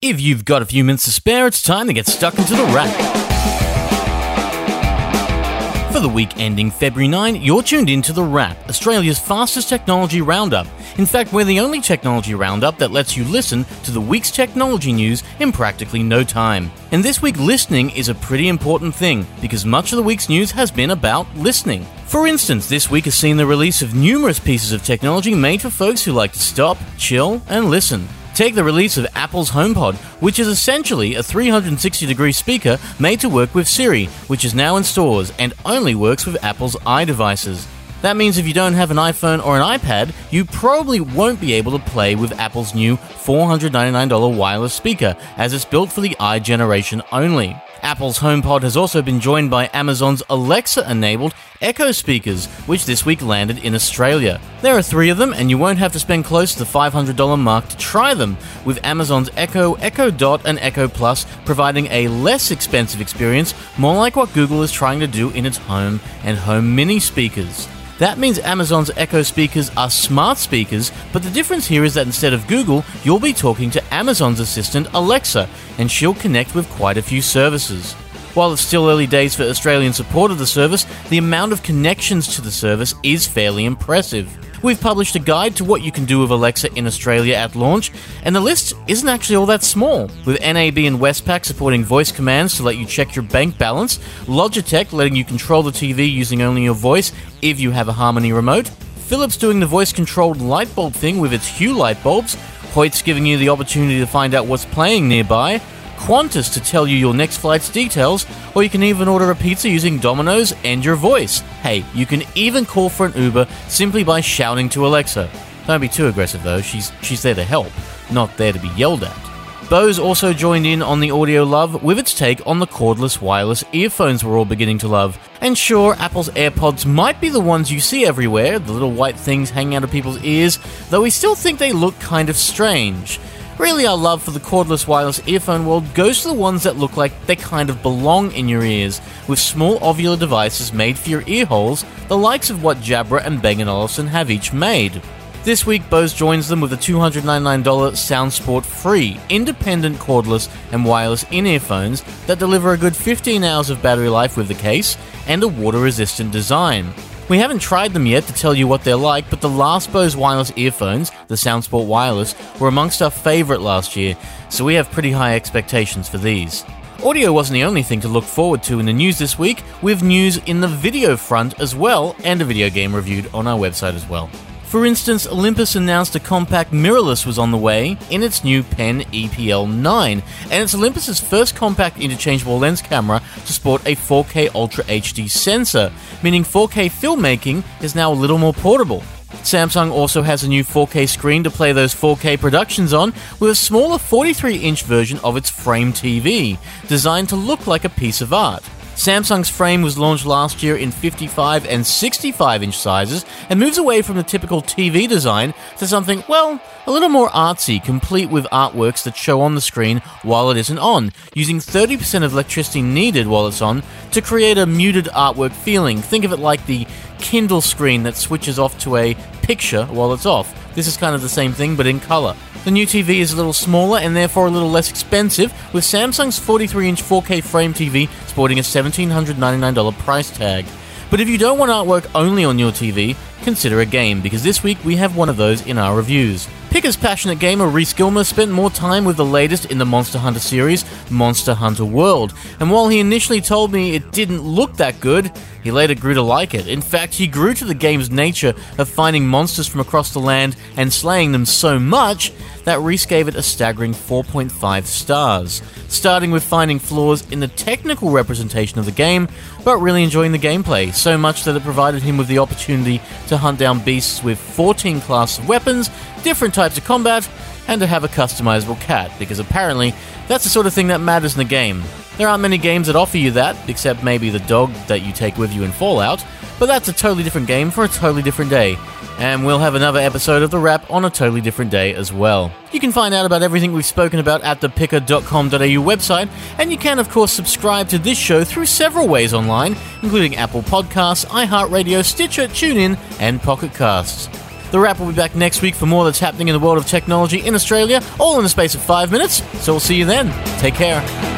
If you've got a few minutes to spare, it's time to get stuck into the wrap. For the week ending February 9, you're tuned in to The Wrap, Australia's fastest technology roundup. In fact, we're the only technology roundup that lets you listen to the week's technology news in practically no time. And this week, listening is a pretty important thing because much of the week's news has been about listening. For instance, this week has seen the release of numerous pieces of technology made for folks who like to stop, chill, and listen. Take the release of Apple's HomePod, which is essentially a 360 degree speaker made to work with Siri, which is now in stores and only works with Apple's iDevices. That means if you don't have an iPhone or an iPad, you probably won't be able to play with Apple's new $499 wireless speaker, as it's built for the iGeneration only. Apple's HomePod has also been joined by Amazon's Alexa enabled Echo speakers, which this week landed in Australia. There are three of them, and you won't have to spend close to the $500 mark to try them, with Amazon's Echo, Echo Dot, and Echo Plus providing a less expensive experience, more like what Google is trying to do in its Home and Home Mini speakers. That means Amazon's Echo speakers are smart speakers, but the difference here is that instead of Google, you'll be talking to Amazon's assistant Alexa, and she'll connect with quite a few services. While it's still early days for Australian support of the service, the amount of connections to the service is fairly impressive. We've published a guide to what you can do with Alexa in Australia at launch, and the list isn't actually all that small. With NAB and Westpac supporting voice commands to let you check your bank balance, Logitech letting you control the TV using only your voice if you have a Harmony remote, Philips doing the voice controlled light bulb thing with its Hue light bulbs, Hoyts giving you the opportunity to find out what's playing nearby, Qantas to tell you your next flight's details, or you can even order a pizza using Domino's and your voice. Hey, you can even call for an Uber simply by shouting to Alexa. Don't be too aggressive though, she's, she's there to help, not there to be yelled at. Bose also joined in on the audio love with its take on the cordless wireless earphones we're all beginning to love. And sure, Apple's AirPods might be the ones you see everywhere, the little white things hanging out of people's ears, though we still think they look kind of strange. Really, our love for the cordless wireless earphone world goes to the ones that look like they kind of belong in your ears, with small ovular devices made for your ear holes, the likes of what Jabra and Bang & Olufsen have each made. This week, Bose joins them with a $299 SoundSport free, independent cordless and wireless in earphones that deliver a good 15 hours of battery life with the case and a water resistant design. We haven't tried them yet to tell you what they're like, but the last Bose wireless earphones, the SoundSport Wireless, were amongst our favourite last year, so we have pretty high expectations for these. Audio wasn't the only thing to look forward to in the news this week, with news in the video front as well, and a video game reviewed on our website as well. For instance, Olympus announced a compact mirrorless was on the way in its new Pen EPL 9, and it's Olympus's first compact interchangeable lens camera to sport a 4K Ultra HD sensor, meaning 4K filmmaking is now a little more portable. Samsung also has a new 4K screen to play those 4K productions on, with a smaller 43 inch version of its Frame TV, designed to look like a piece of art. Samsung's frame was launched last year in 55 and 65 inch sizes and moves away from the typical TV design to something, well, a little more artsy, complete with artworks that show on the screen while it isn't on, using 30% of electricity needed while it's on to create a muted artwork feeling. Think of it like the Kindle screen that switches off to a picture while it's off. This is kind of the same thing, but in color. The new TV is a little smaller and therefore a little less expensive, with Samsung's 43 inch 4K frame TV sporting a $1,799 price tag. But if you don't want artwork only on your TV, consider a game, because this week we have one of those in our reviews. Pickr's passionate gamer Rhys Gilmer spent more time with the latest in the Monster Hunter series, Monster Hunter World, and while he initially told me it didn't look that good, he later grew to like it. In fact, he grew to the game's nature of finding monsters from across the land and slaying them so much that Rhys gave it a staggering 4.5 stars, starting with finding flaws in the technical representation of the game, but really enjoying the gameplay, so much that it provided him with the opportunity to hunt down beasts with 14 classes of weapons, different types of combat, and to have a customizable cat, because apparently that's the sort of thing that matters in the game. There aren't many games that offer you that, except maybe the dog that you take with you in Fallout, but that's a totally different game for a totally different day. And we'll have another episode of The Wrap on a totally different day as well. You can find out about everything we've spoken about at the pickr.com.au website, and you can, of course, subscribe to this show through several ways online, including Apple Podcasts, iHeartRadio, Stitcher, TuneIn, and Pocket Casts. The Wrap will be back next week for more that's happening in the world of technology in Australia, all in the space of five minutes. So we'll see you then. Take care.